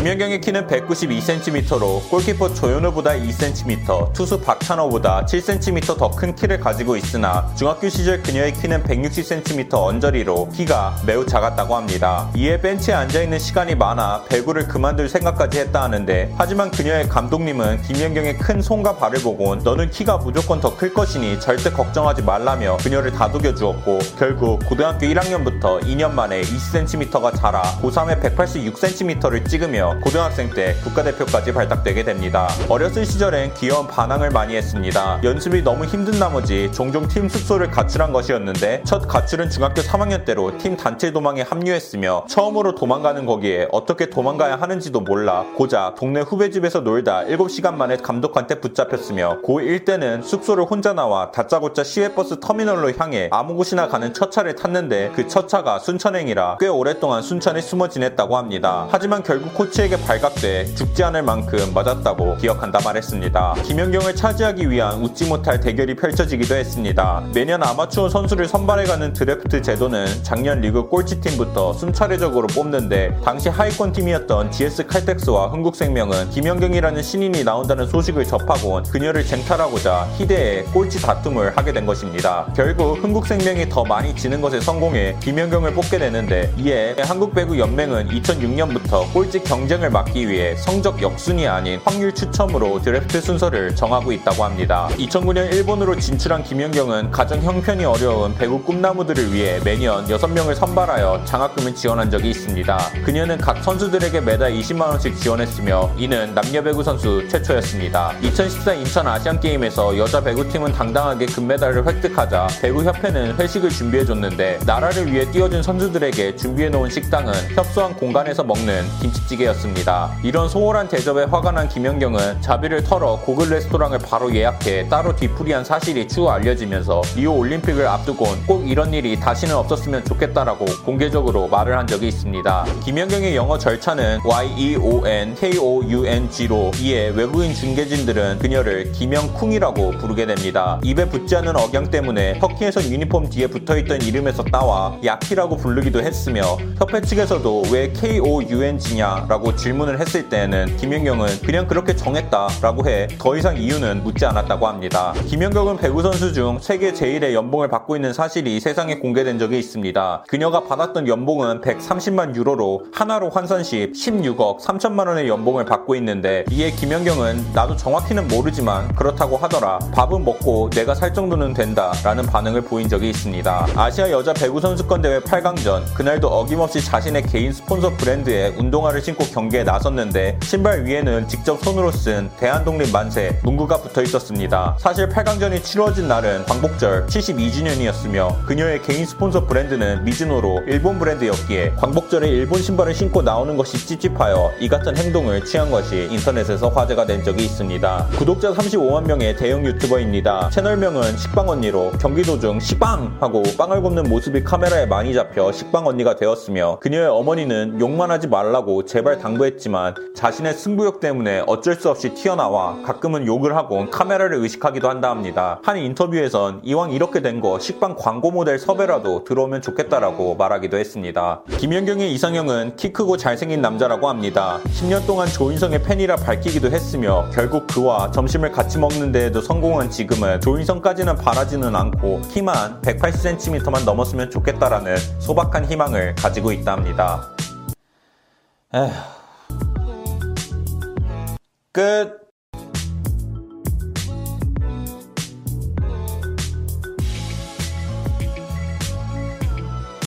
김연경의 키는 192cm로 골키퍼 조현우보다 2cm, 투수 박찬호보다 7cm 더 큰 키를 가지고 있으나 중학교 시절 그녀의 키는 160cm 언저리로 키가 매우 작았다고 합니다. 이에 벤치에 앉아있는 시간이 많아 배구를 그만둘 생각까지 했다 하는데 하지만 그녀의 감독님은 김연경의 큰 손과 발을 보곤 너는 키가 무조건 더 클 것이니 절대 걱정하지 말라며 그녀를 다독여 주었고 결국 고등학교 1학년부터 2년 만에 20cm가 자라 고3에 186cm를 찍으며 고등학생 때 국가대표까지 발탁되게 됩니다. 어렸을 시절엔 귀여운 반항을 많이 했습니다. 연습이 너무 힘든 나머지 종종 팀 숙소를 가출한 것이었는데 첫 가출은 중학교 3학년 때로 팀 단체 도망에 합류했으며 처음으로 도망가는 거였기에 어떻게 도망가야 하는지도 몰라 고작 동네 후배 집에서 놀다 7시간 만에 감독한테 붙잡혔으며 고1 때는 숙소를 혼자 나와 다짜고짜 시외버스 터미널로 향해 아무 곳이나 가는 첫 차를 탔는데 그 첫 차가 순천행이라 꽤 오랫동안 순천에 숨어 지냈다고 합니다. 하지만 결국 코치 에게 발각돼 죽지 않을 만큼 맞았다고 기억한다 말했습니다. 김연경을 차지하기 위한 웃지 못할 대결이 펼쳐지기도 했습니다. 매년 아마추어 선수를 선발해가는 드래프트 제도는 작년 리그 꼴찌팀부터 순차례적으로 뽑는데 당시 하위권 팀이었던 GS 칼텍스와 흥국생명은 김연경이라는 신인이 나온다는 소식을 접하곤 그녀를 쟁탈하고자 희대의 꼴찌 다툼을 하게 된 것입니다. 결국 흥국생명이 더 많이 지는 것에 성공해 김연경을 뽑게 되는데 이에 한국배구연맹은 2006년부터 꼴찌 경쟁 을 막기 위해 성적 역순이 아닌 확률 추첨으로 드래프트 순서를 정하고 있다고 합니다. 2009년 일본으로 진출한 김연경은 가정 형편이 어려운 배구 꿈나무들을 위해 매년 6명을 선발하여 장학금을 지원한 적이 있습니다. 그녀는 각 선수들에게 매달 20만원씩 지원했으며 이는 남녀 배구 선수 최초였습니다. 2014 인천 아시안게임에서 여자 배구팀은 당당하게 금메달을 획득하자 배구협회는 회식을 준비해줬는데 나라를 위해 뛰어준 선수들에게 준비해놓은 식당은 협소한 공간에서 먹는 김치찌개였습니다. 이런 소홀한 대접에 화가 난 김연경은 자비를 털어 고글 레스토랑을 바로 예약해 따로 뒤풀이한 사실이 추후 알려지면서 리오 올림픽을 앞두곤 꼭 이런 일이 다시는 없었으면 좋겠다라고 공개적으로 말을 한 적이 있습니다. 김연경의 영어 절차는 Y-E-O-N-K-O-U-N-G로 이에 외국인 중계진들은 그녀를 김영쿵이라고 부르게 됩니다. 입에 붙지 않는 억양 때문에 터키에서 유니폼 뒤에 붙어있던 이름에서 따와 야키라고 부르기도 했으며 협회 측에서도 왜 K-O-U-N-G냐라고 질문을 했을 때에는 김연경은 그냥 그렇게 정했다 라고 해 더 이상 이유는 묻지 않았다고 합니다. 김연경은 배구 선수 중 세계 제일의 연봉을 받고 있는 사실이 세상에 공개된 적이 있습니다. 그녀가 받았던 연봉은 130만 유로로 하나로 환산 시 16억 3천만 원의 연봉을 받고 있는데 이에 김연경은 나도 정확히는 모르지만 그렇다고 하더라. 밥은 먹고 내가 살 정도는 된다 라는 반응을 보인 적이 있습니다. 아시아 여자 배구 선수권 대회 8강전 그날도 어김없이 자신의 개인 스폰서 브랜드의 운동화를 신고 경 기에 나섰는데 신발 위에는 직접 손으로 쓴 대한독립 만세 문구가 붙어 있었습니다. 사실 8강전이 치러진 날은 광복절 72주년이었으며 그녀의 개인 스폰서 브랜드는 미즈노로 일본 브랜드였기에 광복절에 일본 신발을 신고 나오는 것이 찝찝하여 이 같은 행동을 취한 것이 인터넷에서 화제가 된 적이 있습니다. 구독자 35만 명의 대형 유튜버입니다. 채널명은 식빵 언니로 경기도 중 식빵 하고 빵을 굽는 모습이 카메라에 많이 잡혀 식빵 언니가 되었으며 그녀의 어머니는 욕만 하지 말라고 제발 당 부했지만 자신의 승부욕 때문에 어쩔 수 없이 튀어나와 가끔은 욕을 하곤 카메라를 의식하기도 한다 합니다. 한 인터뷰에선 이왕 이렇게 된 거 식빵 광고 모델 섭외라도 들어오면 좋겠다라고 말하기도 했습니다. 김연경의 이상형은 키 크고 잘생긴 남자라고 합니다. 10년 동안 조인성의 팬이라 밝히기도 했으며 결국 그와 점심을 같이 먹는 데에도 성공한 지금은 조인성까지는 바라지는 않고 키만 180cm만 넘었으면 좋겠다라는 소박한 희망을 가지고 있다 합니다. 에휴. 끝.